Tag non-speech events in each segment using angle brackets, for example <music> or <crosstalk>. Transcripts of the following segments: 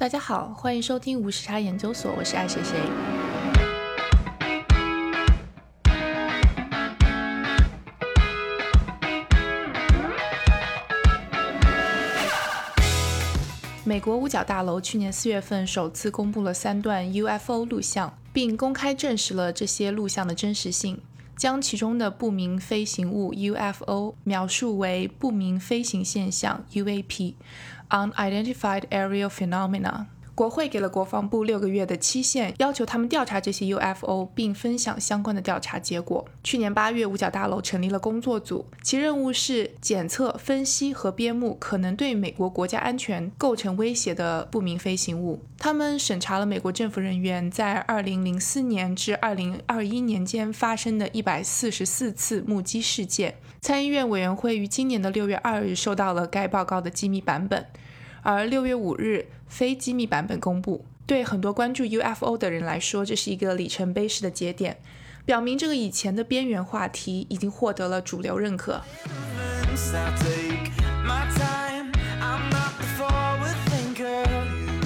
大家好，欢迎收听无时差研究所，我是爱谁谁。美国五角大楼去年四月份首次公布了三段 UFO 录像，并公开证实了这些录像的真实性，将其中的不明飞行物 UFO 描述为不明飞行现象 UAP UAP（Unidentified Aerial Phenomena）。国会给了国防部六个月的期限，要求他们调查这些 UFO，并分享相关的调查结果。去年八月，五角大楼成立了工作组，其任务是检测、分析和编目可能对美国国家安全构成威胁的不明飞行物。他们审查了美国政府人员在2004年至2021年间发生的一百四十四次目击事件。参议院委员会于今年的六月二日收到了该报告的机密版本。而六月五日，非机密版本公布。对很多关注 UFO 的人来说，这是一个里程碑式的节点，表明这个以前的边缘话题已经获得了主流认可。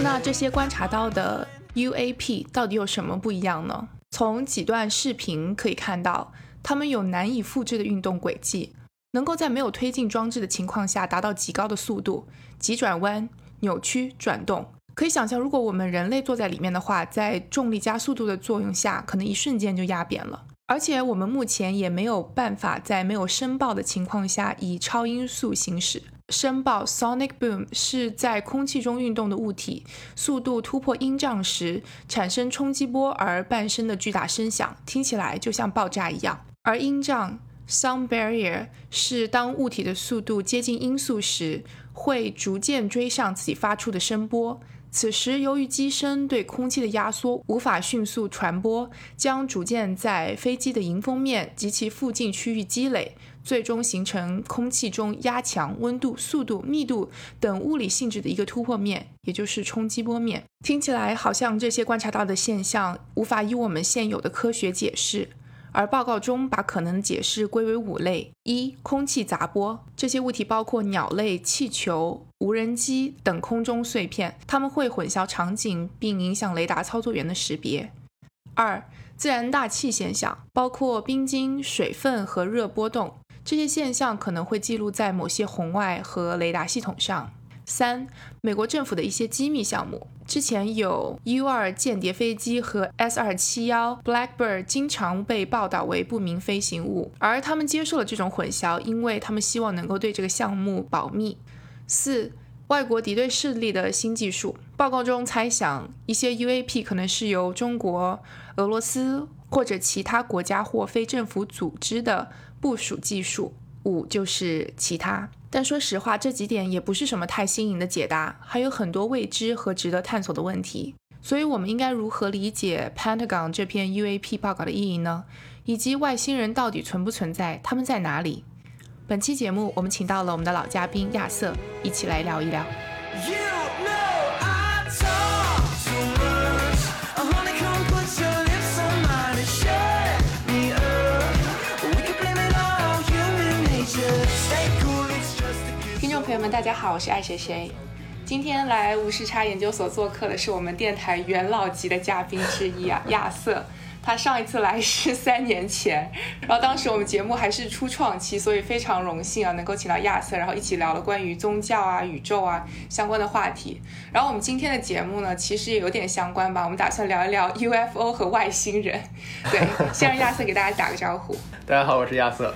那这些观察到的 UAP 到底有什么不一样呢？从几段视频可以看到，它们有难以复制的运动轨迹。能够在没有推进装置的情况下达到极高的速度，急转弯、扭曲、转动。可以想象，如果我们人类坐在里面的话，在重力加速度的作用下，可能一瞬间就压扁了。而且我们目前也没有办法在没有声爆的情况下以超音速行驶。声爆 （sonic boom） 是在空气中运动的物体速度突破音障时产生冲击波而伴生的巨大声响，听起来就像爆炸一样。而音障。Sound barrier 是当物体的速度接近音速时，会逐渐追上自己发出的声波。此时，由于机身对空气的压缩，无法迅速传播，将逐渐在飞机的迎风面及其附近区域积累，最终形成空气中压强、温度、速度、密度等物理性质的一个突破面，也就是冲击波面。听起来好像这些观察到的现象无法以我们现有的科学解释。而报告中把可能解释归为五类：一、空气杂波，这些物体包括鸟类、气球、无人机等空中碎片，它们会混淆场景并影响雷达操作员的识别；二、自然大气现象，包括冰晶、水分和热波动，这些现象可能会记录在某些红外和雷达系统上。三、美国政府的一些机密项目，之前有 U-2 间谍飞机和 S-271 Blackbird 经常被报道为不明飞行物，而他们接受了这种混淆，因为他们希望能够对这个项目保密。四、外国敌对势力的新技术，报告中猜想一些 UAP 可能是由中国、俄罗斯或者其他国家或非政府组织的部署技术。五就是其他。但说实话，这几点也不是什么太新颖的解答，还有很多未知和值得探索的问题。所以，我们应该如何理解 Pentagon 这篇 UAP 报告的意义呢？以及外星人到底存不存在？他们在哪里？本期节目，我们请到了我们的老嘉宾亚瑟，一起来聊一聊。朋友们，大家好，我是爱谁谁。今天来无时差研究所做客的是我们电台元老级的嘉宾之一啊，<laughs> 亚瑟。他上一次来是三年前，然后当时我们节目还是初创期，所以非常荣幸啊，能够请到亚瑟，然后一起聊了关于宗教啊、宇宙啊相关的话题。然后我们今天的节目呢，其实也有点相关吧，我们打算聊一聊 UFO 和外星人。对，先让亚瑟给大家打个招呼。<laughs> 大家好，我是亚瑟。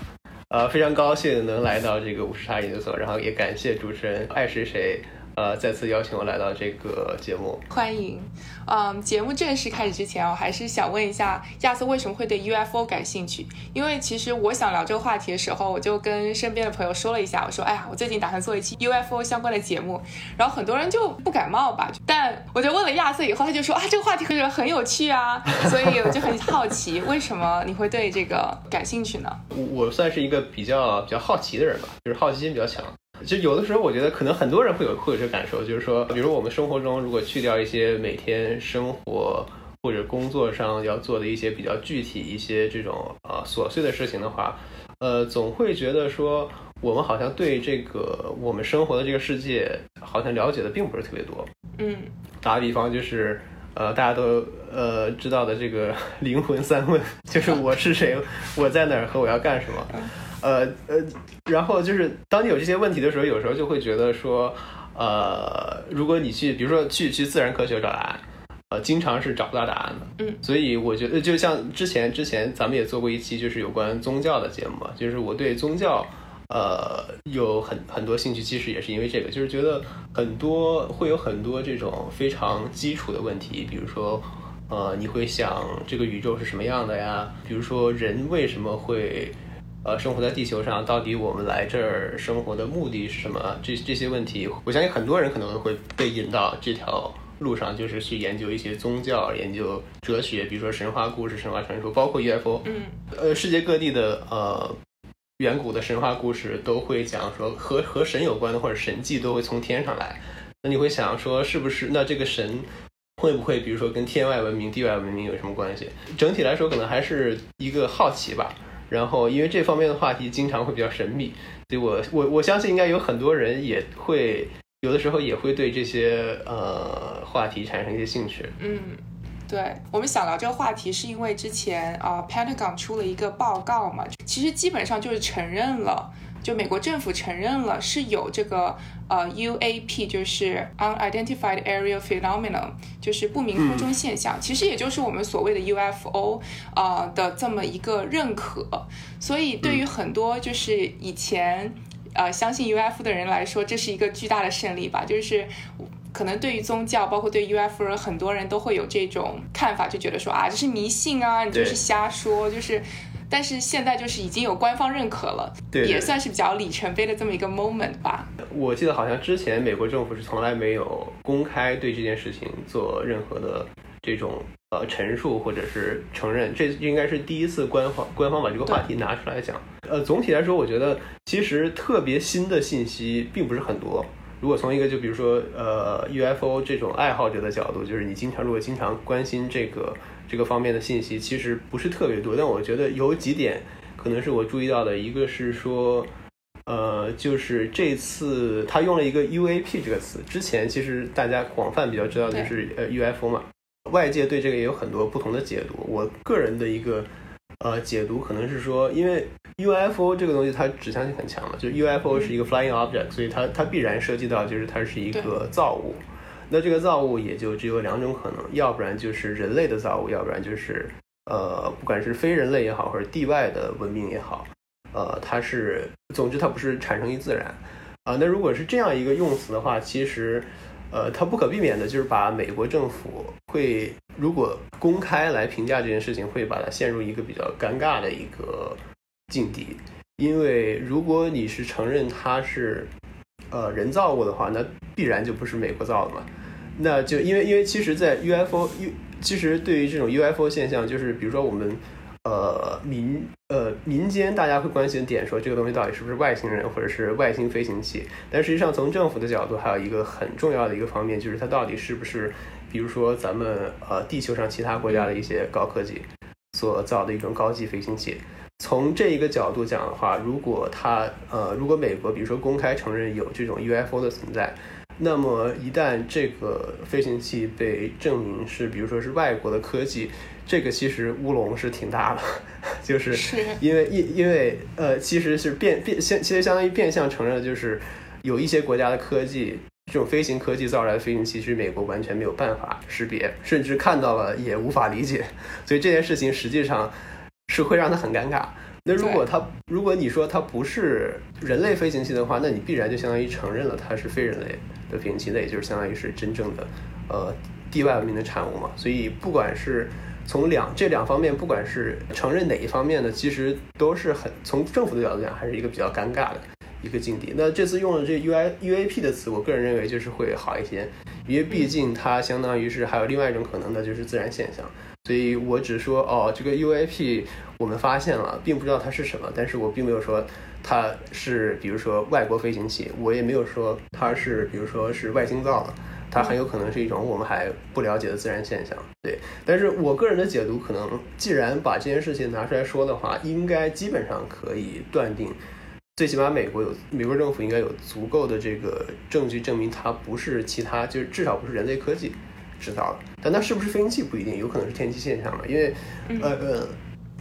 呃，非常高兴能来到这个五十茶研究所，然后也感谢主持人爱谁谁。呃，再次邀请我来到这个节目，欢迎。嗯，节目正式开始之前，我还是想问一下亚瑟为什么会对 UFO 感兴趣？因为其实我想聊这个话题的时候，我就跟身边的朋友说了一下，我说，哎呀，我最近打算做一期 UFO 相关的节目，然后很多人就不感冒吧。但我就问了亚瑟以后，他就说啊，这个话题很很有趣啊，所以我就很好奇，为什么你会对这个感兴趣呢？我我算是一个比较比较好奇的人吧，就是好奇心比较强。就有的时候，我觉得可能很多人会有会有这感受，就是说，比如我们生活中如果去掉一些每天生活或者工作上要做的一些比较具体一些这种呃琐碎的事情的话，呃，总会觉得说我们好像对这个我们生活的这个世界好像了解的并不是特别多。嗯，打个比方就是。呃，大家都呃知道的这个 <laughs> 灵魂三问，就是我是谁，我在哪儿和我要干什么。呃呃，然后就是当你有这些问题的时候，有时候就会觉得说，呃，如果你去，比如说去去自然科学找答案，呃，经常是找不到答案的。嗯，所以我觉得，就像之前之前咱们也做过一期，就是有关宗教的节目嘛，就是我对宗教。呃，有很很多兴趣，其实也是因为这个，就是觉得很多会有很多这种非常基础的问题，比如说，呃，你会想这个宇宙是什么样的呀？比如说人为什么会呃生活在地球上？到底我们来这儿生活的目的是什么？这这些问题，我相信很多人可能会被引到这条路上，就是去研究一些宗教、研究哲学，比如说神话故事、神话传说，包括 UFO。嗯，呃，世界各地的呃。远古的神话故事都会讲说和和神有关的或者神迹都会从天上来，那你会想说是不是那这个神会不会比如说跟天外文明、地外文明有什么关系？整体来说可能还是一个好奇吧。然后因为这方面的话题经常会比较神秘，所以我我我相信应该有很多人也会有的时候也会对这些呃话题产生一些兴趣。嗯。对我们想聊这个话题，是因为之前啊，Pentagon 出了一个报告嘛，其实基本上就是承认了，就美国政府承认了是有这个呃 UAP，就是 Unidentified Aerial Phenomenon，就是不明空中现象，其实也就是我们所谓的 UFO 啊的这么一个认可。所以对于很多就是以前呃相信 UFO 的人来说，这是一个巨大的胜利吧，就是。可能对于宗教，包括对 UFO 人，很多人都会有这种看法，就觉得说啊，这是迷信啊，你就是瞎说，就是。但是现在就是已经有官方认可了，对也算是比较里程碑的这么一个 moment 吧。我记得好像之前美国政府是从来没有公开对这件事情做任何的这种呃陈述或者是承认，这应该是第一次官方官方把这个话题拿出来讲。呃，总体来说，我觉得其实特别新的信息并不是很多。如果从一个就比如说呃 UFO 这种爱好者的角度，就是你经常如果经常关心这个这个方面的信息，其实不是特别多。但我觉得有几点可能是我注意到的，一个是说，呃，就是这次他用了一个 UAP 这个词，之前其实大家广泛比较知道就是呃 UFO 嘛，外界对这个也有很多不同的解读。我个人的一个。呃，解读可能是说，因为 UFO 这个东西它指向性很强嘛，就是 UFO 是一个 flying object，所以它它必然涉及到就是它是一个造物，那这个造物也就只有两种可能，要不然就是人类的造物，要不然就是呃，不管是非人类也好，或者地外的文明也好，呃，它是，总之它不是产生于自然啊。那如果是这样一个用词的话，其实。呃，它不可避免的就是把美国政府会，如果公开来评价这件事情，会把它陷入一个比较尴尬的一个境地。因为如果你是承认它是呃人造物的话，那必然就不是美国造的嘛。那就因为因为其实，在 UFO U，其实对于这种 UFO 现象，就是比如说我们。呃，民呃民间大家会关心的点，说这个东西到底是不是外星人或者是外星飞行器？但实际上，从政府的角度，还有一个很重要的一个方面，就是它到底是不是，比如说咱们呃地球上其他国家的一些高科技所造的一种高级飞行器。从这一个角度讲的话，如果它呃如果美国比如说公开承认有这种 UFO 的存在，那么一旦这个飞行器被证明是比如说是外国的科技。这个其实乌龙是挺大的，<laughs> 就是因为因因为呃，其实是变变相，其实相当于变相承认，就是有一些国家的科技，这种飞行科技造出来的飞行器，其实美国完全没有办法识别，甚至看到了也无法理解，所以这件事情实际上是会让他很尴尬。那如果他如果你说它不是人类飞行器的话，那你必然就相当于承认了它是非人类的飞行器，那也就是相当于是真正的呃地外文明的产物嘛。所以不管是从两这两方面，不管是承认哪一方面呢，其实都是很从政府的角度讲，还是一个比较尴尬的一个境地。那这次用了这 U I U A P 的词，我个人认为就是会好一些，因为毕竟它相当于是还有另外一种可能的，就是自然现象。所以我只说哦，这个 U A P 我们发现了，并不知道它是什么，但是我并没有说它是比如说外国飞行器，我也没有说它是比如说是外星造的。它很有可能是一种我们还不了解的自然现象，对。但是我个人的解读，可能既然把这件事情拿出来说的话，应该基本上可以断定，最起码美国有美国政府应该有足够的这个证据证明它不是其他，就是至少不是人类科技制造的。但它是不是飞行器不一定，有可能是天气现象嘛？因为呃呃，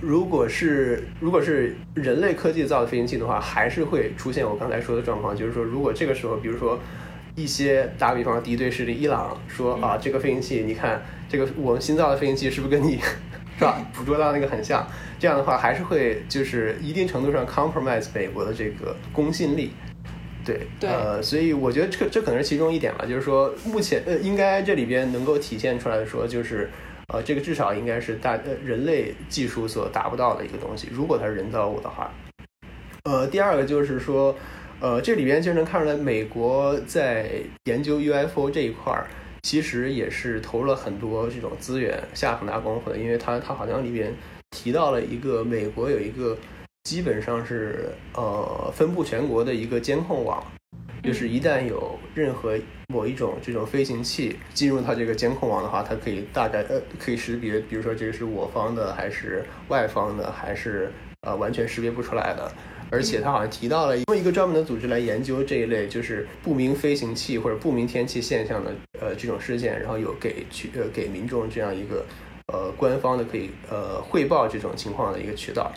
如果是如果是人类科技造的飞行器的话，还是会出现我刚才说的状况，就是说如果这个时候，比如说。一些打比方，敌对势力伊朗说啊，这个飞行器，你看这个我们新造的飞行器是不是跟你是吧捕捉到那个很像？这样的话还是会就是一定程度上 compromise 美国的这个公信力。对，对呃，所以我觉得这这可能是其中一点吧，就是说目前呃应该这里边能够体现出来的说，就是呃这个至少应该是大呃人类技术所达不到的一个东西，如果它是人造物的话。呃，第二个就是说。呃，这里边就能看出来，美国在研究 UFO 这一块儿，其实也是投入了很多这种资源，下很大功夫的。因为它它好像里边提到了一个美国有一个基本上是呃分布全国的一个监控网，就是一旦有任何某一种这种飞行器进入它这个监控网的话，它可以大概呃可以识别，比如说这个是我方的还是外方的，还是呃完全识别不出来的。而且他好像提到了用一个专门的组织来研究这一类就是不明飞行器或者不明天气现象的呃这种事件，然后有给去呃给民众这样一个呃官方的可以呃汇报这种情况的一个渠道。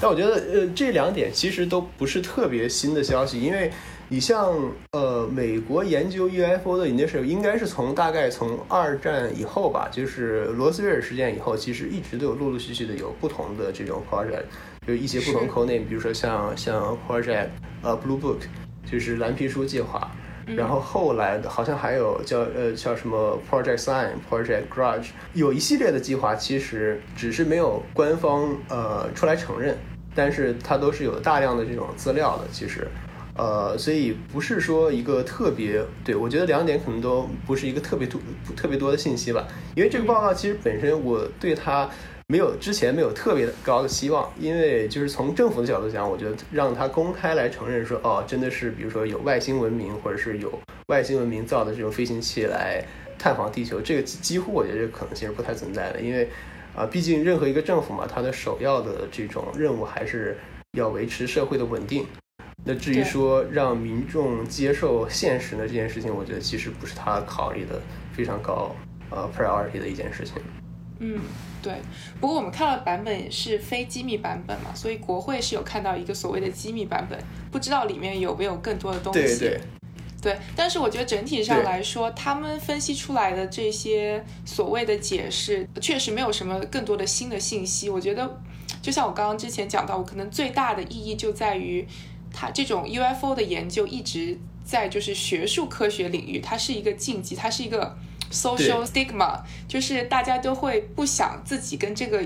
但我觉得呃这两点其实都不是特别新的消息，因为你像呃美国研究 UFO 的 initiative 应该是从大概从二战以后吧，就是罗斯威尔事件以后，其实一直都有陆陆续续的有不同的这种 project。有一些不同 code name，比如说像像 project 呃 blue book，就是蓝皮书计划，然后后来的好像还有叫呃叫什么 project sign，project grudge，有一系列的计划，其实只是没有官方呃出来承认，但是它都是有大量的这种资料的，其实，呃，所以不是说一个特别对我觉得两点可能都不是一个特别多特别多的信息吧，因为这个报告其实本身我对它。没有之前没有特别高的希望，因为就是从政府的角度讲，我觉得让他公开来承认说，哦，真的是比如说有外星文明，或者是有外星文明造的这种飞行器来探访地球，这个几乎我觉得这个可能性是不太存在的，因为啊，毕竟任何一个政府嘛，它的首要的这种任务还是要维持社会的稳定。那至于说让民众接受现实的这件事情，我觉得其实不是他考虑的非常高呃 priority 的一件事情。嗯，对。不过我们看到的版本是非机密版本嘛，所以国会是有看到一个所谓的机密版本，不知道里面有没有更多的东西。对对。对，但是我觉得整体上来说，他们分析出来的这些所谓的解释，确实没有什么更多的新的信息。我觉得，就像我刚刚之前讲到，我可能最大的意义就在于，它这种 UFO 的研究一直在就是学术科学领域，它是一个禁忌，它是一个。Social stigma 就是大家都会不想自己跟这个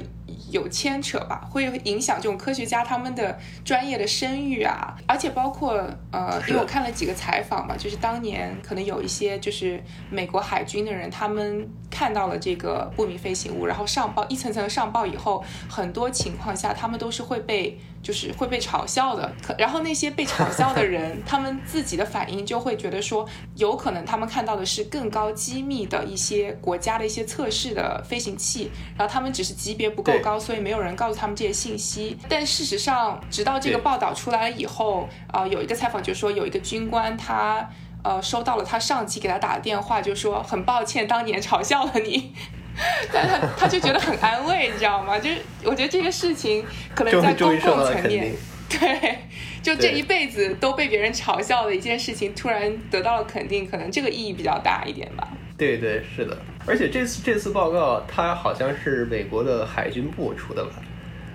有牵扯吧，会影响这种科学家他们的专业的声誉啊，而且包括呃，因为我看了几个采访嘛，就是当年可能有一些就是美国海军的人，他们看到了这个不明飞行物，然后上报一层层上报以后，很多情况下他们都是会被。就是会被嘲笑的，可然后那些被嘲笑的人，<laughs> 他们自己的反应就会觉得说，有可能他们看到的是更高机密的一些国家的一些测试的飞行器，然后他们只是级别不够高，所以没有人告诉他们这些信息。但事实上，直到这个报道出来了以后，呃，有一个采访就说，有一个军官他呃收到了他上级给他打的电话，就说很抱歉当年嘲笑了你。<laughs> 但他他就觉得很安慰，你知道吗？就是我觉得这个事情可能在公共层面，对，就这一辈子都被别人嘲笑的一件事情，突然得到了肯定，可能这个意义比较大一点吧。对对是的，而且这次这次报告，它好像是美国的海军部出的吧？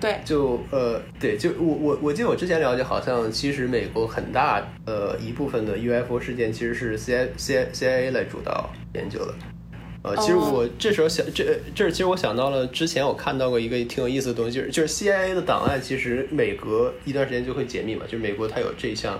对，就呃对，就我我我记得我之前了解，好像其实美国很大呃一部分的 UFO 事件其实是 C I C I C I A 来主导研究的。呃，其实我这时候想，这这其实我想到了之前我看到过一个挺有意思的东西，就是就是 CIA 的档案，其实每隔一段时间就会解密嘛，就是美国它有这项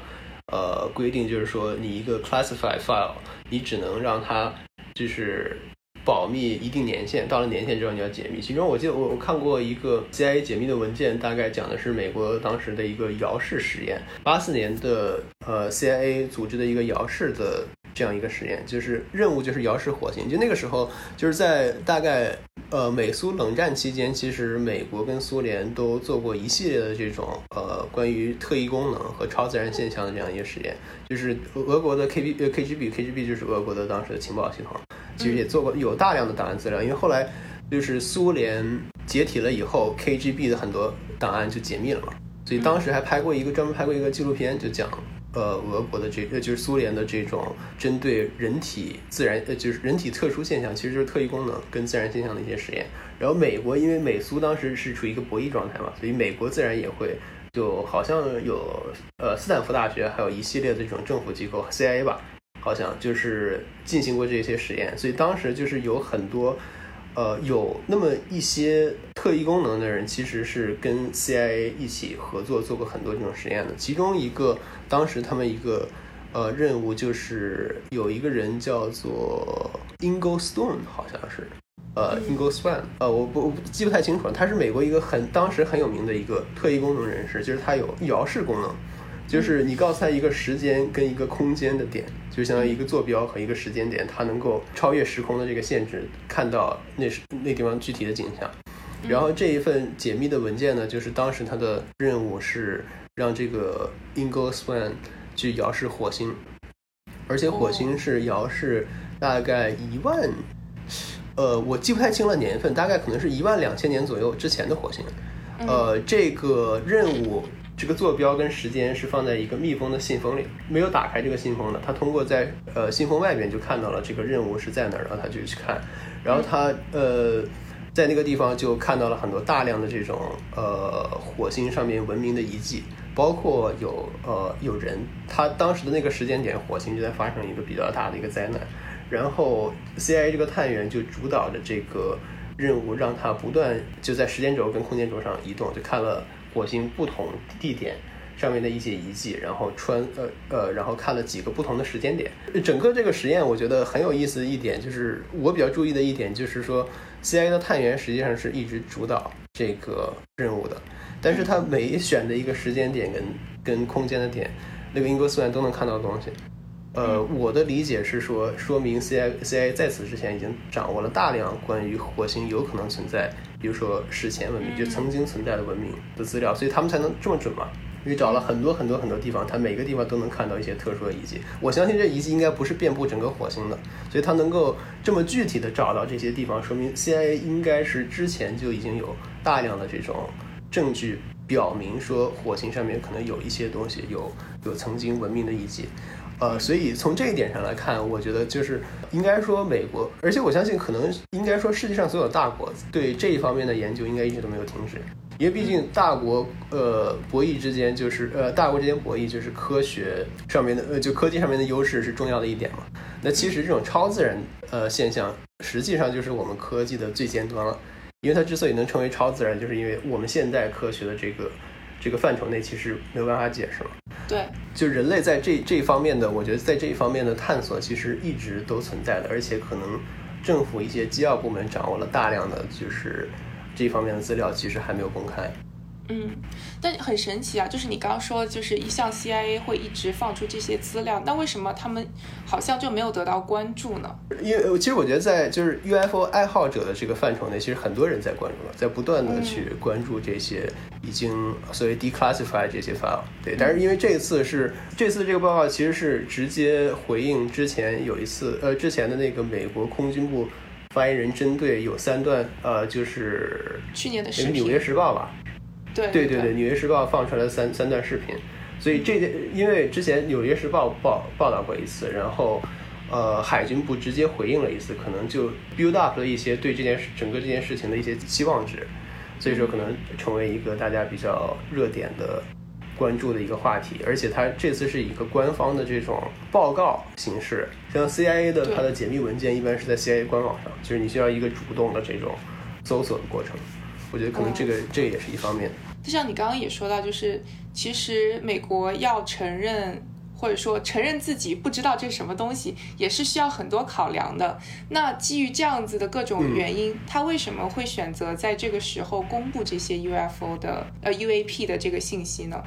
呃规定，就是说你一个 classified file，你只能让它就是保密一定年限，到了年限之后你要解密。其中我记得我我看过一个 CIA 解密的文件，大概讲的是美国当时的一个遥视实验，八四年的呃 CIA 组织的一个遥视的。这样一个实验，就是任务就是遥视火星。就那个时候，就是在大概呃，美苏冷战期间，其实美国跟苏联都做过一系列的这种呃关于特异功能和超自然现象的这样一个实验。就是俄国的 K B 呃 K G B，K G B 就是俄国的当时的情报系统，其实也做过有大量的档案资料。因为后来就是苏联解体了以后，K G B 的很多档案就解密了嘛，所以当时还拍过一个专门拍过一个纪录片，就讲。呃，俄国的这呃就是苏联的这种针对人体自然呃就是人体特殊现象，其实就是特异功能跟自然现象的一些实验。然后美国因为美苏当时是处于一个博弈状态嘛，所以美国自然也会就好像有呃斯坦福大学还有一系列的这种政府机构 CIA 吧，好像就是进行过这些实验，所以当时就是有很多。呃，有那么一些特异功能的人，其实是跟 CIA 一起合作做过很多这种实验的。其中一个，当时他们一个呃任务就是有一个人叫做 Ingo Stone，好像是，呃，Ingo Swan，呃，我不我记不太清楚了。他是美国一个很当时很有名的一个特异功能人士，就是他有遥视功能。就是你告诉他一个时间跟一个空间的点，就相当于一个坐标和一个时间点，他能够超越时空的这个限制，看到那是那地方具体的景象。然后这一份解密的文件呢，就是当时他的任务是让这个 Ingo Swan 去遥视火星，而且火星是遥视大概一万，呃，我记不太清了年份，大概可能是一万两千年左右之前的火星。呃，这个任务。这个坐标跟时间是放在一个密封的信封里，没有打开这个信封的。他通过在呃信封外边就看到了这个任务是在哪儿，然后他就去看，然后他呃在那个地方就看到了很多大量的这种呃火星上面文明的遗迹，包括有呃有人。他当时的那个时间点，火星就在发生一个比较大的一个灾难，然后 CIA 这个探员就主导着这个任务，让他不断就在时间轴跟空间轴上移动，就看了。火星不同地点上面的一些遗迹，然后穿呃呃，然后看了几个不同的时间点。整个这个实验，我觉得很有意思的一点，就是我比较注意的一点，就是说 CIA 的探员实际上是一直主导这个任务的，但是他每选的一个时间点跟跟空间的点，那个英国虽然都能看到的东西。呃，我的理解是说，说明 CIA CIA 在此之前已经掌握了大量关于火星有可能存在，比如说史前文明，就曾经存在的文明的资料，所以他们才能这么准嘛。因为找了很多很多很多地方，他每个地方都能看到一些特殊的遗迹。我相信这遗迹应该不是遍布整个火星的，所以他能够这么具体的找到这些地方，说明 CIA 应该是之前就已经有大量的这种证据表明说火星上面可能有一些东西，有有曾经文明的遗迹。呃，所以从这一点上来看，我觉得就是应该说美国，而且我相信可能应该说世界上所有大国对这一方面的研究应该一直都没有停止，因为毕竟大国呃博弈之间就是呃大国之间博弈就是科学上面的呃就科技上面的优势是重要的一点嘛。那其实这种超自然呃现象实际上就是我们科技的最尖端了，因为它之所以能成为超自然，就是因为我们现代科学的这个。这个范畴内其实没有办法解释了。对，就人类在这这一方面的，我觉得在这一方面的探索其实一直都存在的，而且可能政府一些机要部门掌握了大量的就是这一方面的资料，其实还没有公开。嗯，但很神奇啊，就是你刚刚说，就是一向 CIA 会一直放出这些资料，那为什么他们好像就没有得到关注呢？因为其实我觉得在就是 UFO 爱好者的这个范畴内，其实很多人在关注了，在不断的去关注这些已经所谓 declassified 这些 file。对，但是因为这次是这次这个报告其实是直接回应之前有一次呃之前的那个美国空军部发言人针对有三段呃就是去年的纽约时报吧。对对对对，《纽约时报》放出来三三段视频，所以这因为之前《纽约时报》报报道过一次，然后呃海军部直接回应了一次，可能就 build up 了一些对这件事整个这件事情的一些期望值，所以说可能成为一个大家比较热点的关注的一个话题，而且它这次是一个官方的这种报告形式，像 CIA 的它的解密文件一般是在 CIA 官网上，就是你需要一个主动的这种搜索的过程。我觉得可能这个这也是一方面。就像你刚刚也说到，就是其实美国要承认或者说承认自己不知道这是什么东西，也是需要很多考量的。那基于这样子的各种原因，他为什么会选择在这个时候公布这些 UFO 的呃 UAP 的这个信息呢？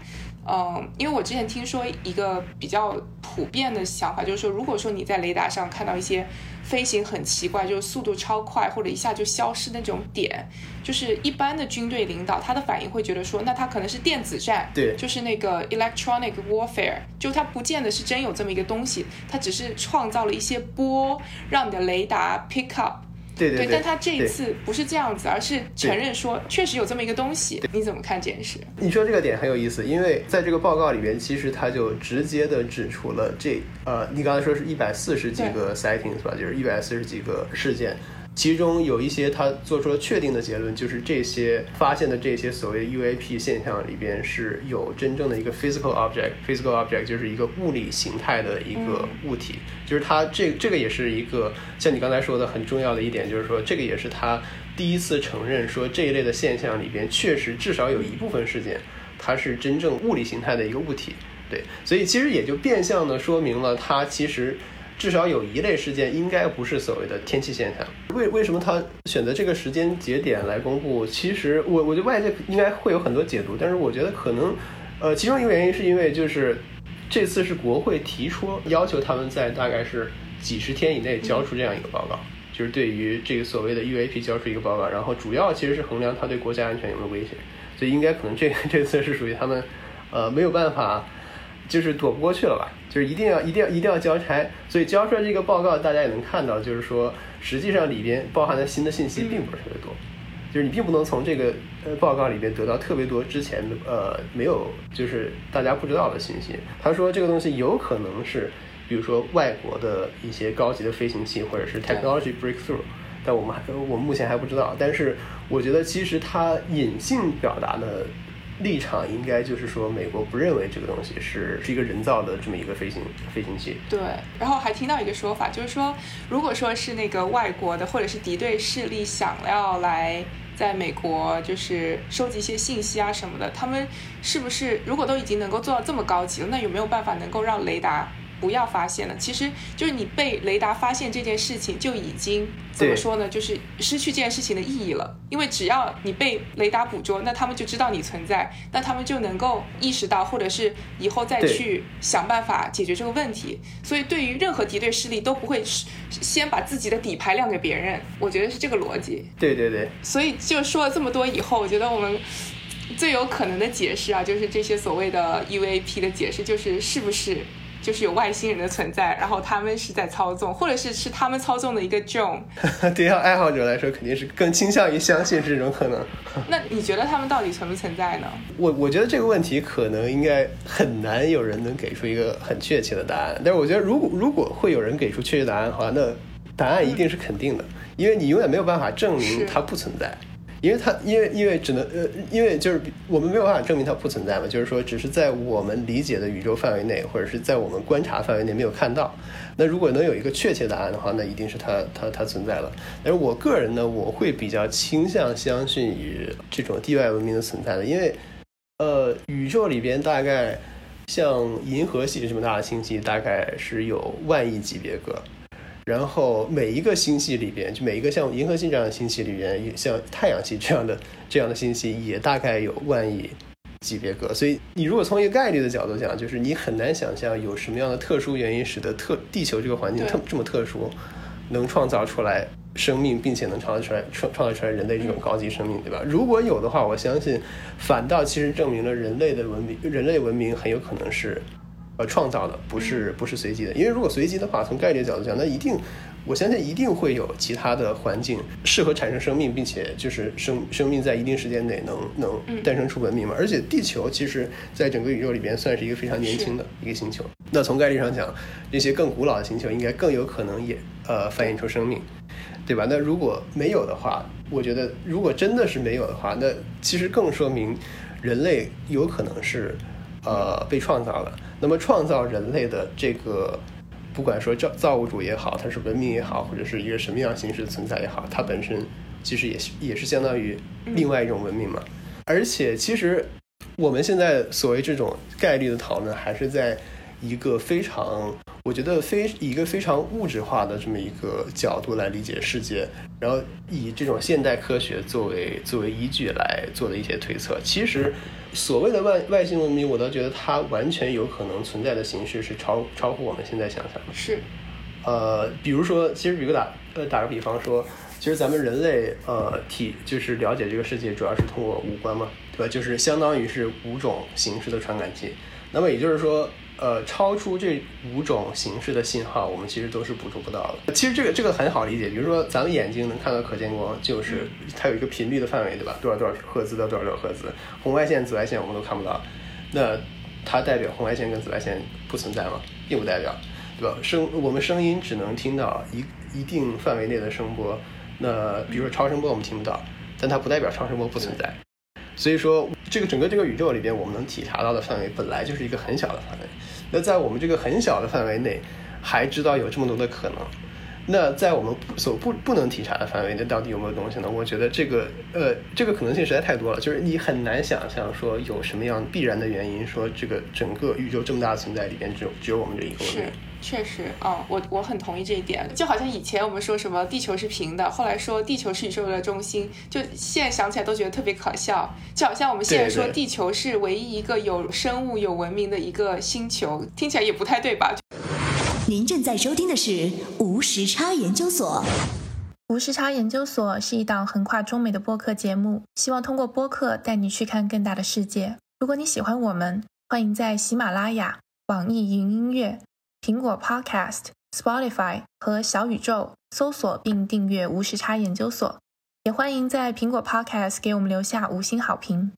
嗯，因为我之前听说一个比较普遍的想法，就是说，如果说你在雷达上看到一些飞行很奇怪，就是速度超快或者一下就消失那种点，就是一般的军队领导他的反应会觉得说，那他可能是电子战，对，就是那个 electronic warfare，就他不见得是真有这么一个东西，他只是创造了一些波，让你的雷达 pick up。对对，但他这一次不是这样子，而是承认说确实有这么一个东西。你怎么看这件事？你说这个点很有意思，因为在这个报告里边，其实他就直接的指出了这呃，你刚才说是一百四十几个 sightings 吧，就是一百四十几个事件。其中有一些他做出了确定的结论，就是这些发现的这些所谓 UAP 现象里边是有真正的一个 physical object，physical object 就是一个物理形态的一个物体，就是它这这个也是一个像你刚才说的很重要的一点，就是说这个也是他第一次承认说这一类的现象里边确实至少有一部分事件它是真正物理形态的一个物体，对，所以其实也就变相的说明了它其实。至少有一类事件应该不是所谓的天气现象。为为什么他选择这个时间节点来公布？其实我我觉得外界应该会有很多解读，但是我觉得可能，呃，其中一个原因是因为就是这次是国会提出要求他们在大概是几十天以内交出这样一个报告，就是对于这个所谓的 UAP 交出一个报告，然后主要其实是衡量它对国家安全有没有威胁，所以应该可能这这次是属于他们，呃，没有办法。就是躲不过去了吧？就是一定要、一定要、一定要交差，所以交出来这个报告，大家也能看到，就是说，实际上里边包含的新的信息并不是特别多，就是你并不能从这个呃报告里边得到特别多之前的呃没有，就是大家不知道的信息。他说这个东西有可能是，比如说外国的一些高级的飞行器，或者是 technology breakthrough，但我们还我们目前还不知道。但是我觉得其实它隐性表达的。立场应该就是说，美国不认为这个东西是是一个人造的这么一个飞行飞行器。对，然后还听到一个说法，就是说，如果说是那个外国的或者是敌对势力想要来在美国就是收集一些信息啊什么的，他们是不是如果都已经能够做到这么高级了，那有没有办法能够让雷达？不要发现了，其实就是你被雷达发现这件事情就已经怎么说呢？就是失去这件事情的意义了。因为只要你被雷达捕捉，那他们就知道你存在，那他们就能够意识到，或者是以后再去想办法解决这个问题。所以对于任何敌对势力都不会先把自己的底牌亮给别人。我觉得是这个逻辑。对对对。所以就说了这么多以后，我觉得我们最有可能的解释啊，就是这些所谓的 UAP 的解释，就是是不是？就是有外星人的存在，然后他们是在操纵，或者是是他们操纵的一个 drone。<laughs> 对于爱好者来说，肯定是更倾向于相信这种可能。<laughs> 那你觉得他们到底存不存在呢？我我觉得这个问题可能应该很难有人能给出一个很确切的答案。但是我觉得，如果如果会有人给出确切答案的话，那答案一定是肯定的，因为你永远没有办法证明它不存在。因为它，因为因为只能呃，因为就是我们没有办法证明它不存在嘛，就是说只是在我们理解的宇宙范围内，或者是在我们观察范围内没有看到。那如果能有一个确切答案的话，那一定是它它它存在了。但是我个人呢，我会比较倾向相信于这种地外文明的存在的，因为呃，宇宙里边大概像银河系这么大的星系，大概是有万亿级别个。然后每一个星系里边，就每一个像银河系这样的星系里边，像太阳系这样的这样的星系，也大概有万亿级别个。<laughs> 所以你如果从一个概率的角度讲，就是你很难想象有什么样的特殊原因使得特地球这个环境特这么特殊，能创造出来生命，并且能创造出来创创造出来人类这种高级生命，对吧？如果有的话，我相信反倒其实证明了人类的文明，人类文明很有可能是。呃，创造的不是不是随机的，因为如果随机的话，从概率角度讲，那一定，我相信一定会有其他的环境适合产生生命，并且就是生生命在一定时间内能能诞生出文明嘛。而且地球其实在整个宇宙里边算是一个非常年轻的一个星球，那从概率上讲，那些更古老的星球应该更有可能也呃繁衍出生命，对吧？那如果没有的话，我觉得如果真的是没有的话，那其实更说明人类有可能是。呃，被创造了。那么，创造人类的这个，不管说造造物主也好，它是文明也好，或者是一个什么样形式的存在也好，它本身其实也是也是相当于另外一种文明嘛。而且，其实我们现在所谓这种概率的讨论，还是在一个非常。我觉得非以一个非常物质化的这么一个角度来理解世界，然后以这种现代科学作为作为依据来做的一些推测，其实所谓的外外星文明，我倒觉得它完全有可能存在的形式是超超乎我们现在想象的。是，呃，比如说，其实比如打呃打个比方说，其实咱们人类呃体就是了解这个世界，主要是通过五官嘛，对吧？就是相当于是五种形式的传感器。那么也就是说。呃，超出这五种形式的信号，我们其实都是捕捉不到的。其实这个这个很好理解，比如说咱们眼睛能看到可见光，就是它有一个频率的范围，对吧？多少多少赫兹到多少多少赫兹，红外线、紫外线我们都看不到。那它代表红外线跟紫外线不存在吗？并不代表，对吧？声我们声音只能听到一一定范围内的声波。那比如说超声波我们听不到，但它不代表超声波不存在。所以说，这个整个这个宇宙里边，我们能体察到的范围本来就是一个很小的范围。那在我们这个很小的范围内，还知道有这么多的可能。那在我们所不不能体察的范围内，到底有没有东西呢？我觉得这个呃，这个可能性实在太多了，就是你很难想象说有什么样必然的原因，说这个整个宇宙这么大的存在里边，只有只有我们这一个。确实，嗯，我我很同意这一点。就好像以前我们说什么地球是平的，后来说地球是宇宙的中心，就现在想起来都觉得特别可笑。就好像我们现在说地球是唯一一个有生物、有文明的一个星球，听起来也不太对吧？您正在收听的是无时差研究所。无时差研究所是一档横跨中美的播客节目，希望通过播客带你去看更大的世界。如果你喜欢我们，欢迎在喜马拉雅、网易云音乐。苹果 Podcast、Spotify 和小宇宙搜索并订阅无时差研究所，也欢迎在苹果 Podcast 给我们留下五星好评。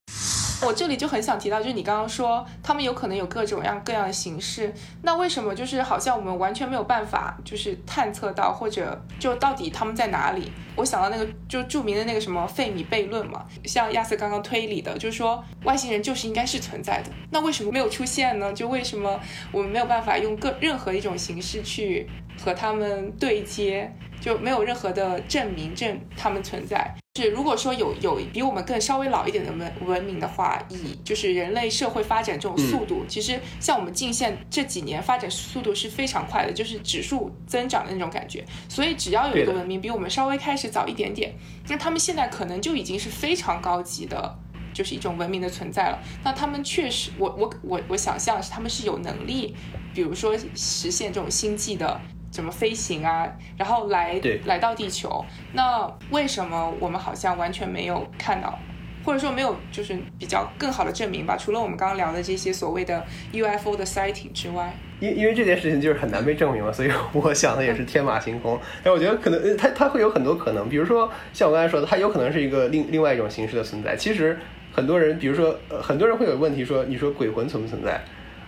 我这里就很想提到，就是你刚刚说他们有可能有各种各样各样的形式，那为什么就是好像我们完全没有办法就是探测到，或者就到底他们在哪里？我想到那个就著名的那个什么费米悖论嘛，像亚瑟刚刚推理的，就是说外星人就是应该是存在的，那为什么没有出现呢？就为什么我们没有办法用各任何一种形式去和他们对接？就没有任何的证明证他们存在。是如果说有有比我们更稍微老一点的文文明的话，以就是人类社会发展这种速度，其实像我们近现这几年发展速度是非常快的，就是指数增长的那种感觉。所以只要有一个文明比我们稍微开始早一点点，那他们现在可能就已经是非常高级的，就是一种文明的存在了。那他们确实，我我我我想象是他们是有能力，比如说实现这种星际的。怎么飞行啊？然后来来到地球，那为什么我们好像完全没有看到，或者说没有就是比较更好的证明吧？除了我们刚刚聊的这些所谓的 UFO 的 sighting 之外，因因为这件事情就是很难被证明了，所以我想的也是天马行空。但我觉得可能它它会有很多可能，比如说像我刚才说的，它有可能是一个另另外一种形式的存在。其实很多人，比如说呃很多人会有问题说，你说鬼魂存不存在？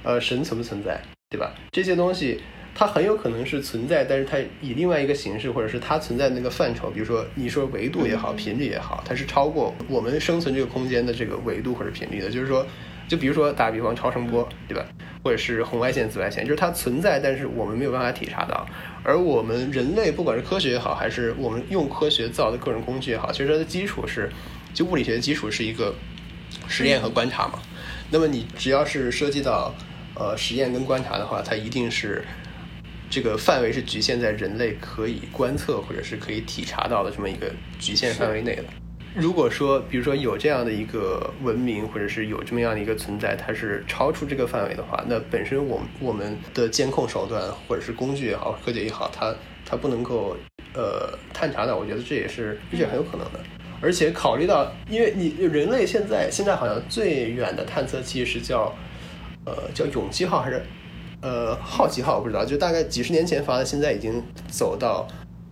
呃，神存不存在？对吧？这些东西。它很有可能是存在，但是它以另外一个形式，或者是它存在那个范畴，比如说你说维度也好，频率也好，它是超过我们生存这个空间的这个维度或者频率的。就是说，就比如说打比方，超声波，对吧？或者是红外线、紫外线，就是它存在，但是我们没有办法体察到。而我们人类，不管是科学也好，还是我们用科学造的各种工具也好，其实它的基础是，就物理学的基础是一个实验和观察嘛。那么你只要是涉及到呃实验跟观察的话，它一定是。这个范围是局限在人类可以观测或者是可以体察到的这么一个局限范围内的。如果说，比如说有这样的一个文明，或者是有这么样的一个存在，它是超出这个范围的话，那本身我们我们的监控手段或者是工具也好，科技也好，它它不能够呃探查到，我觉得这也是这是很有可能的。而且考虑到，因为你人类现在现在好像最远的探测器是叫呃叫勇气号还是？呃，好奇号我不知道，就大概几十年前发的，现在已经走到，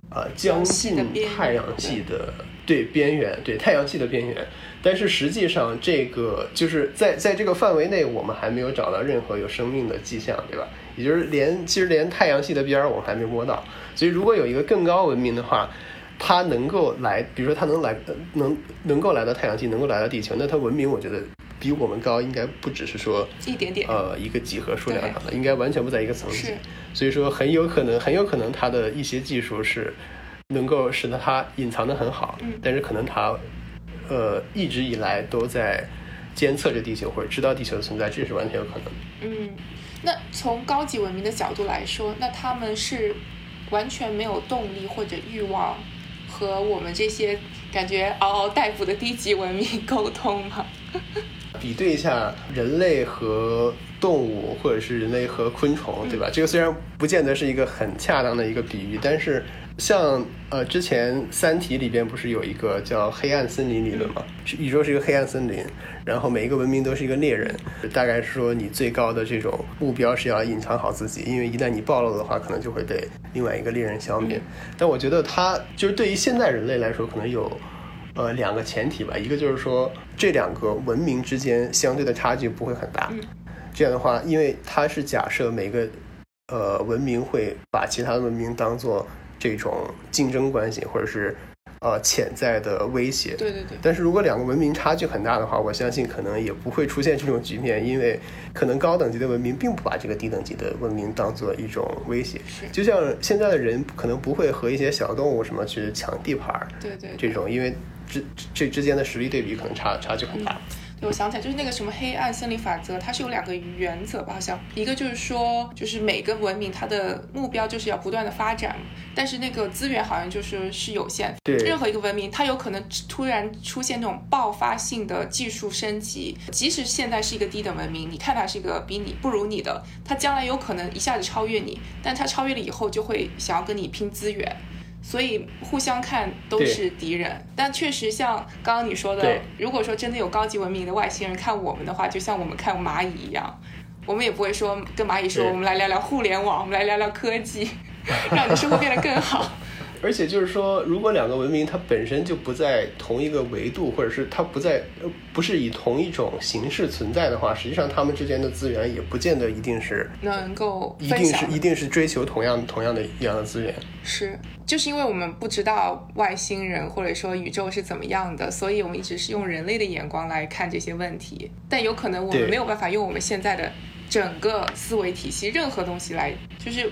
呃，将近太阳系的对边缘，对太阳系的边缘。但是实际上，这个就是在在这个范围内，我们还没有找到任何有生命的迹象，对吧？也就是连其实连太阳系的边儿我们还没摸到。所以，如果有一个更高文明的话，它能够来，比如说它能来，能能够来到太阳系，能够来到地球，那它文明，我觉得。比我们高，应该不只是说一点点，呃，一个几何数量上的，应该完全不在一个层级。所以说很有可能，很有可能它的一些技术是能够使得它隐藏的很好，但是可能它呃一直以来都在监测着地球或者知道地球的存在，这是完全有可能的。嗯，那从高级文明的角度来说，那他们是完全没有动力或者欲望和我们这些感觉嗷嗷待哺的低级文明沟通吗？比对一下人类和动物或者是人类和昆虫，对吧？这个虽然不见得是一个很恰当的一个比喻，但是像呃之前《三体》里边不是有一个叫黑暗森林理论嘛？宇宙是一个黑暗森林，然后每一个文明都是一个猎人，大概是说你最高的这种目标是要隐藏好自己，因为一旦你暴露的话，可能就会被另外一个猎人消灭。但我觉得它就是对于现在人类来说，可能有。呃，两个前提吧，一个就是说这两个文明之间相对的差距不会很大，这样的话，因为它是假设每个呃文明会把其他的文明当做这种竞争关系，或者是。呃，潜在的威胁。对对对。但是如果两个文明差距很大的话，我相信可能也不会出现这种局面，因为可能高等级的文明并不把这个低等级的文明当做一种威胁。是。就像现在的人可能不会和一些小动物什么去抢地盘儿。对对。这种，因为之这之间的实力对比可能差差距很大。对我想起来，就是那个什么黑暗森林法则，它是有两个原则吧？好像一个就是说，就是每个文明它的目标就是要不断的发展，但是那个资源好像就是是有限。对。任何一个文明，它有可能突然出现那种爆发性的技术升级，即使现在是一个低等文明，你看它是一个比你不如你的，它将来有可能一下子超越你，但它超越了以后就会想要跟你拼资源。所以互相看都是敌人，但确实像刚刚你说的，如果说真的有高级文明的外星人看我们的话，就像我们看蚂蚁一样，我们也不会说跟蚂蚁说，我们来聊聊互联网，我们来聊聊科技，<laughs> 让你的生活变得更好。而且就是说，如果两个文明它本身就不在同一个维度，或者是它不在，不是以同一种形式存在的话，实际上它们之间的资源也不见得一定是能够一定是一定是追求同样同样的一样的资源。是，就是因为我们不知道外星人或者说宇宙是怎么样的，所以我们一直是用人类的眼光来看这些问题。但有可能我们没有办法用我们现在的整个思维体系，任何东西来，就是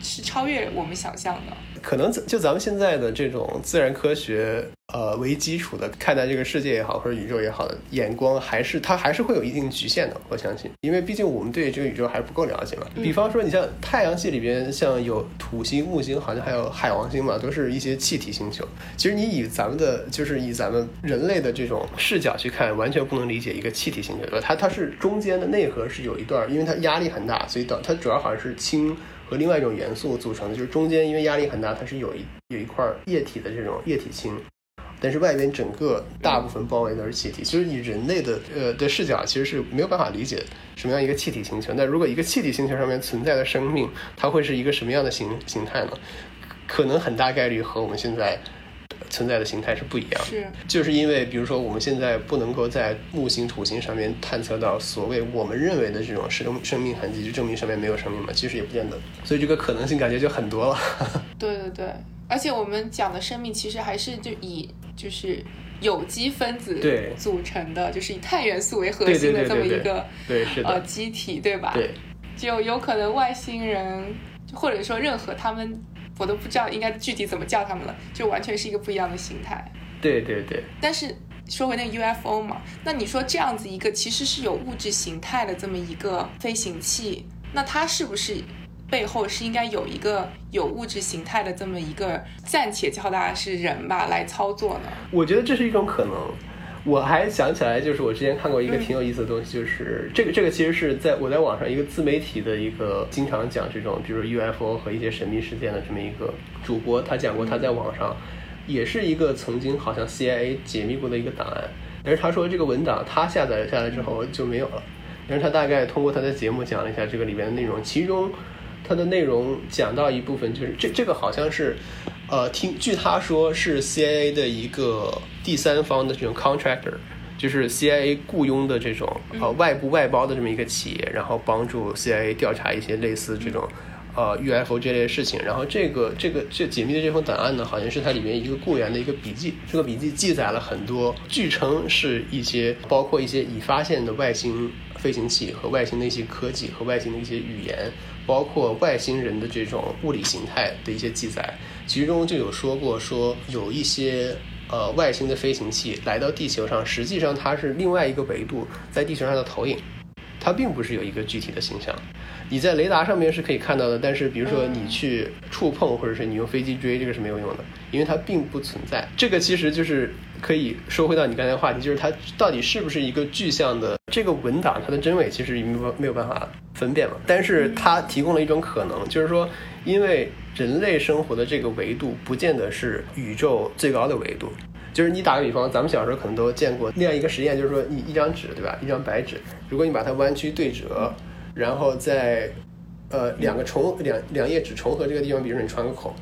是超越我们想象的。可能就咱们现在的这种自然科学，呃为基础的看待这个世界也好，或者宇宙也好的眼光，还是它还是会有一定局限的。我相信，因为毕竟我们对这个宇宙还是不够了解嘛。比方说，你像太阳系里边，像有土星、木星，好像还有海王星嘛，都是一些气体星球。其实你以咱们的，就是以咱们人类的这种视角去看，完全不能理解一个气体星球，对吧？它它是中间的内核是有一段，因为它压力很大，所以导它主要好像是氢。和另外一种元素组成的，就是中间因为压力很大，它是有一有一块液体的这种液体氢，但是外边整个大部分包围的是气体。其实你人类的呃的视角，其实是没有办法理解什么样一个气体星球。那如果一个气体星球上面存在的生命，它会是一个什么样的形形态呢？可能很大概率和我们现在。存在的形态是不一样，是就是因为，比如说我们现在不能够在木星、土星上面探测到所谓我们认为的这种生生命痕迹，就证明上面没有生命嘛？其实也不见得，所以这个可能性感觉就很多了。<laughs> 对对对，而且我们讲的生命其实还是就以就是有机分子组成的，就是以碳元素为核心的这么一个对呃机体，对吧？对，就有可能外星人或者说任何他们。我都不知道应该具体怎么叫他们了，就完全是一个不一样的形态。对对对。但是说回那个 UFO 嘛，那你说这样子一个其实是有物质形态的这么一个飞行器，那它是不是背后是应该有一个有物质形态的这么一个暂且叫它是人吧来操作呢？我觉得这是一种可能。我还想起来，就是我之前看过一个挺有意思的东西，就是这个这个其实是在我在网上一个自媒体的一个经常讲这种，比如 UFO 和一些神秘事件的这么一个主播，他讲过他在网上也是一个曾经好像 CIA 解密过的一个档案，但是他说这个文档他下载下来之后就没有了，但是他大概通过他的节目讲了一下这个里面的内容，其中他的内容讲到一部分就是这这个好像是。呃，听据他说是 CIA 的一个第三方的这种 contractor，就是 CIA 雇佣的这种呃外部外包的这么一个企业，然后帮助 CIA 调查一些类似这种呃 UFO 这类事情。然后这个这个这解密的这封档案呢，好像是它里面一个雇员的一个笔记。这个笔记记载了很多，据称是一些包括一些已发现的外星飞行器和外星的一些科技和外星的一些语言。包括外星人的这种物理形态的一些记载，其中就有说过说有一些呃外星的飞行器来到地球上，实际上它是另外一个维度在地球上的投影，它并不是有一个具体的形象。你在雷达上面是可以看到的，但是比如说你去触碰或者是你用飞机追，这个是没有用的，因为它并不存在。这个其实就是可以说回到你刚才的话题，就是它到底是不是一个具象的。这个文档它的真伪其实没有没有办法分辨嘛，但是它提供了一种可能，就是说，因为人类生活的这个维度不见得是宇宙最高的维度。就是你打个比方，咱们小时候可能都见过那样一个实验，就是说你一张纸，对吧？一张白纸，如果你把它弯曲对折，然后在呃两个重两两页纸重合这个地方，比如说你穿个孔，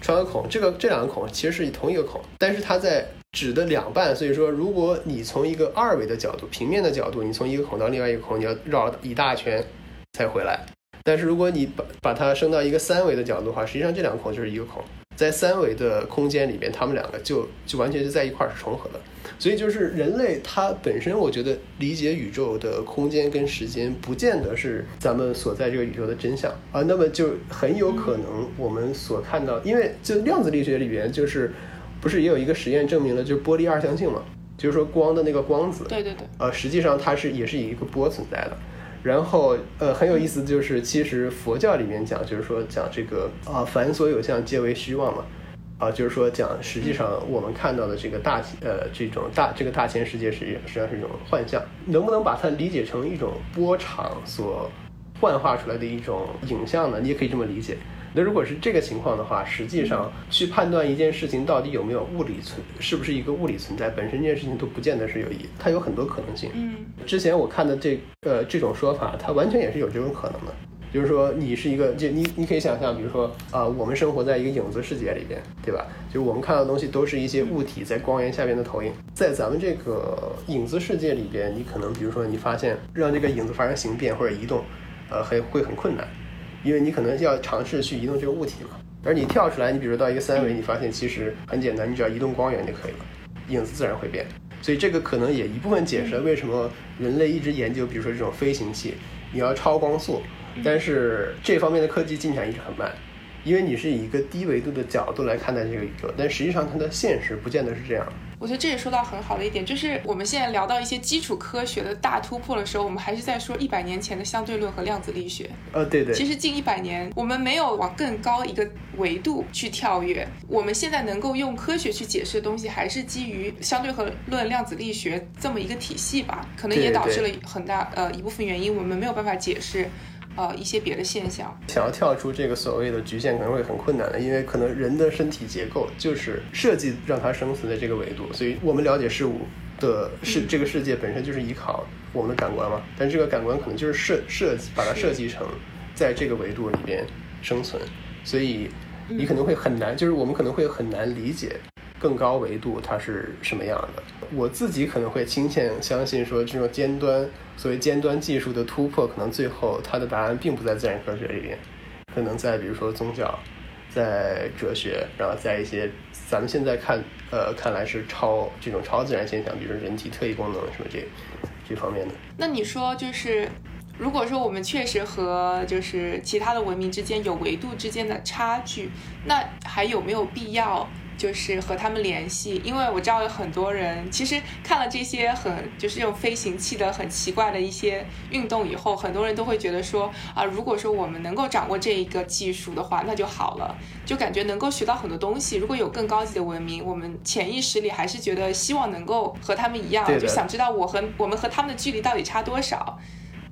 穿个孔，这个这两个孔其实是同一个孔，但是它在纸的两半，所以说如果你从一个二维的角度，平面的角度，你从一个孔到另外一个孔，你要绕一大圈才回来。但是如果你把把它升到一个三维的角度的话，实际上这两个孔就是一个孔。在三维的空间里边，它们两个就就完全是在一块儿是重合的，所以就是人类它本身，我觉得理解宇宙的空间跟时间，不见得是咱们所在这个宇宙的真相啊。那么就很有可能我们所看到，因为就量子力学里边就是不是也有一个实验证明了，就是波粒二象性嘛，就是说光的那个光子，对对对，呃，实际上它是也是以一个波存在的。然后，呃，很有意思，就是其实佛教里面讲，就是说讲这个啊，凡所有相皆为虚妄嘛，啊，就是说讲实际上我们看到的这个大呃这种大这个大千世界实际实际上是一种幻象，能不能把它理解成一种波场所幻化出来的一种影像呢？你也可以这么理解。那如果是这个情况的话，实际上去判断一件事情到底有没有物理存，是不是一个物理存在，本身这件事情都不见得是有意义，它有很多可能性。嗯，之前我看的这呃这种说法，它完全也是有这种可能的，就是说你是一个，就你你可以想象，比如说啊，我们生活在一个影子世界里边，对吧？就是我们看到的东西都是一些物体在光源下边的投影，在咱们这个影子世界里边，你可能比如说你发现让这个影子发生形变或者移动，呃，很会很困难。因为你可能要尝试去移动这个物体嘛，而你跳出来，你比如到一个三维，你发现其实很简单，你只要移动光源就可以了，影子自然会变。所以这个可能也一部分解释了为什么人类一直研究，比如说这种飞行器，你要超光速，但是这方面的科技进展一直很慢。因为你是以一个低维度的角度来看待这个宇宙，但实际上它的现实不见得是这样。我觉得这也说到很好的一点，就是我们现在聊到一些基础科学的大突破的时候，我们还是在说一百年前的相对论和量子力学。呃，对对。其实近一百年，我们没有往更高一个维度去跳跃。我们现在能够用科学去解释的东西，还是基于相对论、量子力学这么一个体系吧？可能也导致了很大呃一部分原因，我们没有办法解释。呃，一些别的现象，想要跳出这个所谓的局限，可能会很困难的，因为可能人的身体结构就是设计让它生存在这个维度，所以我们了解事物的是这个世界本身就是依靠我们的感官嘛，但这个感官可能就是设设计把它设计成在这个维度里边生存，所以你可能会很难，就是我们可能会很难理解。更高维度它是什么样的？我自己可能会倾向相信说，这种尖端所谓尖端技术的突破，可能最后它的答案并不在自然科学里边，可能在比如说宗教，在哲学，然后在一些咱们现在看呃看来是超这种超自然现象，比如说人体特异功能什么这这方面的。那你说就是，如果说我们确实和就是其他的文明之间有维度之间的差距，那还有没有必要？就是和他们联系，因为我知道有很多人其实看了这些很就是这种飞行器的很奇怪的一些运动以后，很多人都会觉得说啊，如果说我们能够掌握这一个技术的话，那就好了，就感觉能够学到很多东西。如果有更高级的文明，我们潜意识里还是觉得希望能够和他们一样，就想知道我和我们和他们的距离到底差多少。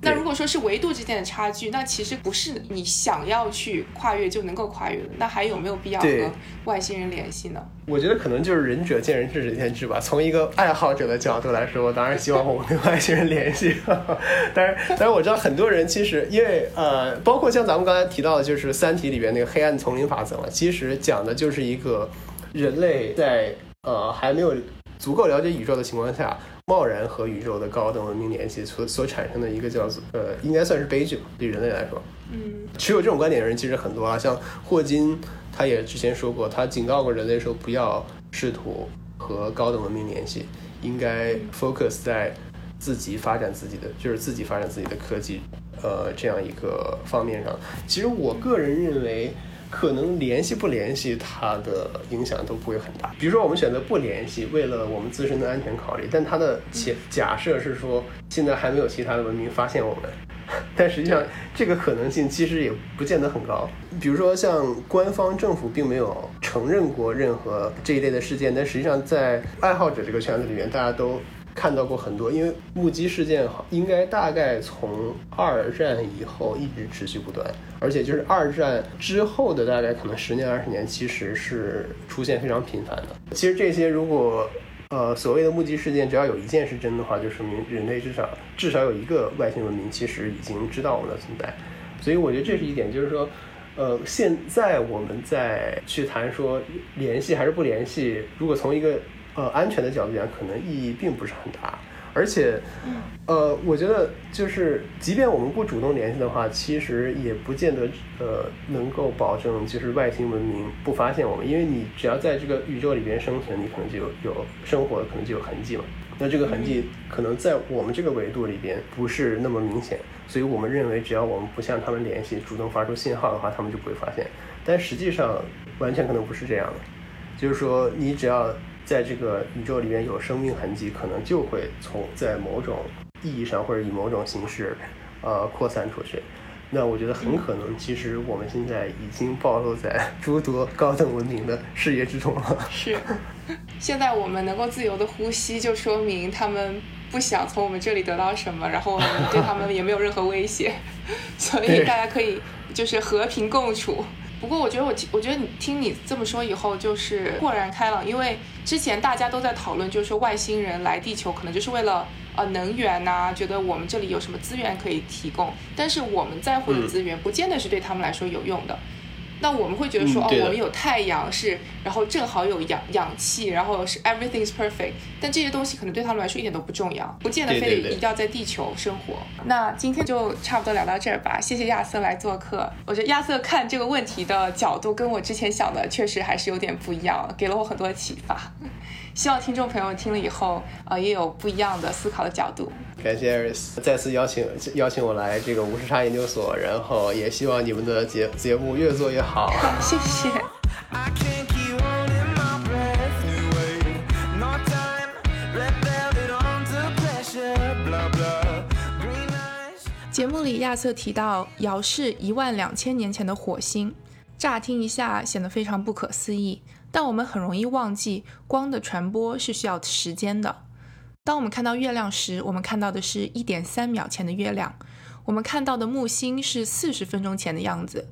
那如果说是维度之间的差距，那其实不是你想要去跨越就能够跨越的。那还有没有必要和外星人联系呢？我觉得可能就是仁者见仁，智者见智吧。从一个爱好者的角度来说，我当然希望我们跟外星人联系。<laughs> 但是，但是我知道很多人其实因为呃，包括像咱们刚才提到的，就是《三体》里边那个黑暗丛林法则嘛，其实讲的就是一个人类在呃还没有足够了解宇宙的情况下。贸然和宇宙的高等文明联系所所产生的一个叫做呃，应该算是悲剧吧，对人类来说。嗯，持有这种观点的人其实很多啊，像霍金，他也之前说过，他警告过人类说，不要试图和高等文明联系，应该 focus 在自己发展自己的，就是自己发展自己的科技，呃，这样一个方面上。其实我个人认为。可能联系不联系，它的影响都不会很大。比如说，我们选择不联系，为了我们自身的安全考虑，但它的假假设是说，现在还没有其他的文明发现我们，<laughs> 但实际上这个可能性其实也不见得很高。比如说，像官方政府并没有承认过任何这一类的事件，但实际上在爱好者这个圈子里面，大家都看到过很多，因为目击事件应该大概从二战以后一直持续不断，而且就是二战之后的大概可能十年二十年，其实是出现非常频繁的。其实这些如果呃所谓的目击事件，只要有一件是真的话，就说明人类至少至少有一个外星文明其实已经知道我们的存在。所以我觉得这是一点，就是说，呃，现在我们在去谈说联系还是不联系，如果从一个呃，安全的角度讲，可能意义并不是很大，而且，呃，我觉得就是，即便我们不主动联系的话，其实也不见得呃能够保证就是外星文明不发现我们，因为你只要在这个宇宙里边生存，你可能就有有生活，可能就有痕迹嘛。那这个痕迹可能在我们这个维度里边不是那么明显，所以我们认为只要我们不向他们联系，主动发出信号的话，他们就不会发现。但实际上完全可能不是这样的，就是说你只要。在这个宇宙里面有生命痕迹，可能就会从在某种意义上或者以某种形式，呃，扩散出去。那我觉得很可能，其实我们现在已经暴露在诸多高等文明的视野之中了。<laughs> 是，现在我们能够自由的呼吸，就说明他们不想从我们这里得到什么，然后我们对他们也没有任何威胁，<laughs> 所以大家可以就是和平共处。不过我觉得我我觉得你听你这么说以后就是豁然开朗，因为之前大家都在讨论，就是说外星人来地球可能就是为了呃能源呐，觉得我们这里有什么资源可以提供，但是我们在乎的资源不见得是对他们来说有用的。那我们会觉得说，哦，我们有太阳是，然后正好有氧氧气，然后是 everything is perfect，但这些东西可能对他们来说一点都不重要，不见得非得一定要在地球生活。那今天就差不多聊到这儿吧，谢谢亚瑟来做客。我觉得亚瑟看这个问题的角度跟我之前想的确实还是有点不一样，给了我很多启发。<laughs> 希望听众朋友听了以后，呃，也有不一样的思考的角度。感谢 Aris 再次邀请邀请我来这个无时差研究所，然后也希望你们的节节目越做越好。<laughs> 谢谢。节目里亚瑟提到遥视一万两千年前的火星，乍听一下显得非常不可思议。但我们很容易忘记，光的传播是需要时间的。当我们看到月亮时，我们看到的是一点三秒前的月亮；我们看到的木星是四十分钟前的样子。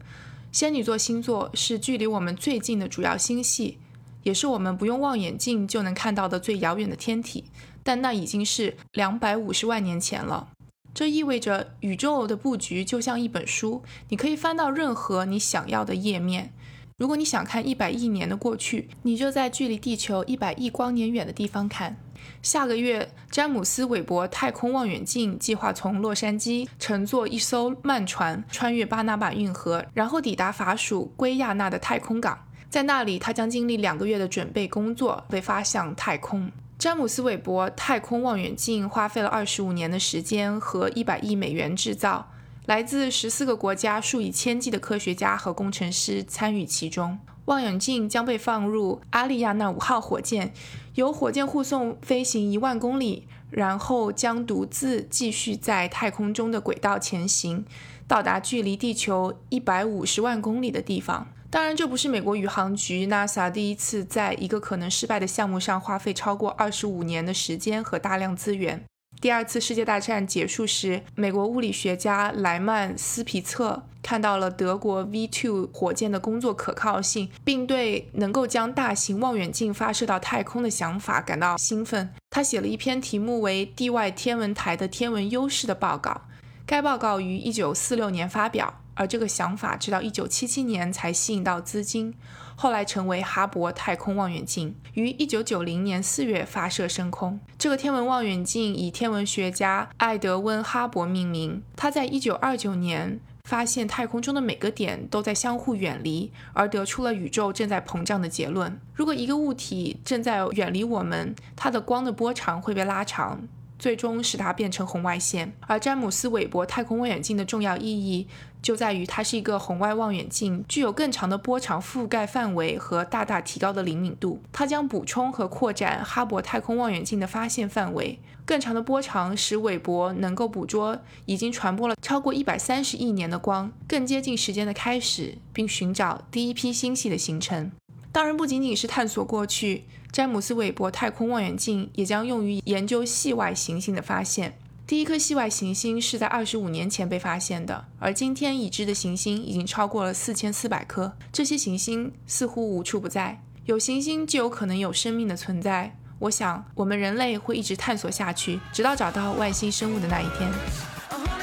仙女座星座是距离我们最近的主要星系，也是我们不用望远镜就能看到的最遥远的天体。但那已经是两百五十万年前了。这意味着宇宙的布局就像一本书，你可以翻到任何你想要的页面。如果你想看一百亿年的过去，你就在距离地球一百亿光年远的地方看。下个月，詹姆斯·韦伯太空望远镜计划从洛杉矶乘坐一艘慢船穿越巴拿马运河，然后抵达法属圭亚那的太空港。在那里，他将经历两个月的准备工作，被发向太空。詹姆斯·韦伯太空望远镜花费了二十五年的时间和一百亿美元制造。来自十四个国家数以千计的科学家和工程师参与其中。望远镜将被放入阿利亚纳五号火箭，由火箭护送飞行一万公里，然后将独自继续在太空中的轨道前行，到达距离地球一百五十万公里的地方。当然，这不是美国宇航局 NASA 第一次在一个可能失败的项目上花费超过二十五年的时间和大量资源。第二次世界大战结束时，美国物理学家莱曼斯皮策看到了德国 V2 火箭的工作可靠性，并对能够将大型望远镜发射到太空的想法感到兴奋。他写了一篇题目为《地外天文台的天文优势》的报告，该报告于1946年发表。而这个想法直到1977年才吸引到资金，后来成为哈勃太空望远镜，于1990年4月发射升空。这个天文望远镜以天文学家爱德温·哈勃命名。他在1929年发现太空中的每个点都在相互远离，而得出了宇宙正在膨胀的结论。如果一个物体正在远离我们，它的光的波长会被拉长。最终使它变成红外线，而詹姆斯·韦伯太空望远镜的重要意义就在于它是一个红外望远镜，具有更长的波长覆盖范围和大大提高的灵敏度。它将补充和扩展哈勃太空望远镜的发现范围。更长的波长使韦伯能够捕捉已经传播了超过一百三十亿年的光，更接近时间的开始，并寻找第一批星系的形成。当然，不仅仅是探索过去。詹姆斯韦伯太空望远镜也将用于研究系外行星的发现。第一颗系外行星是在二十五年前被发现的，而今天已知的行星已经超过了四千四百颗。这些行星似乎无处不在，有行星就有可能有生命的存在。我想，我们人类会一直探索下去，直到找到外星生物的那一天。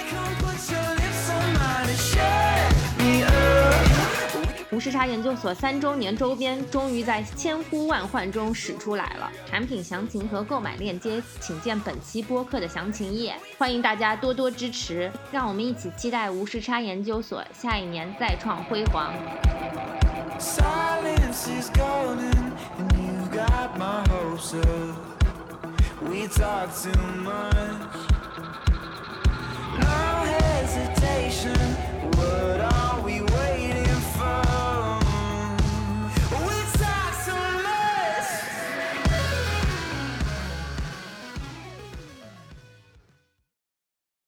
无时差研究所三周年周边终于在千呼万唤中使出来了，产品详情和购买链接请见本期播客的详情页。欢迎大家多多支持，让我们一起期待无时差研究所下一年再创辉煌。Silence is golden, and you got my hopes up. We talk too much. No hesitation, what are we waiting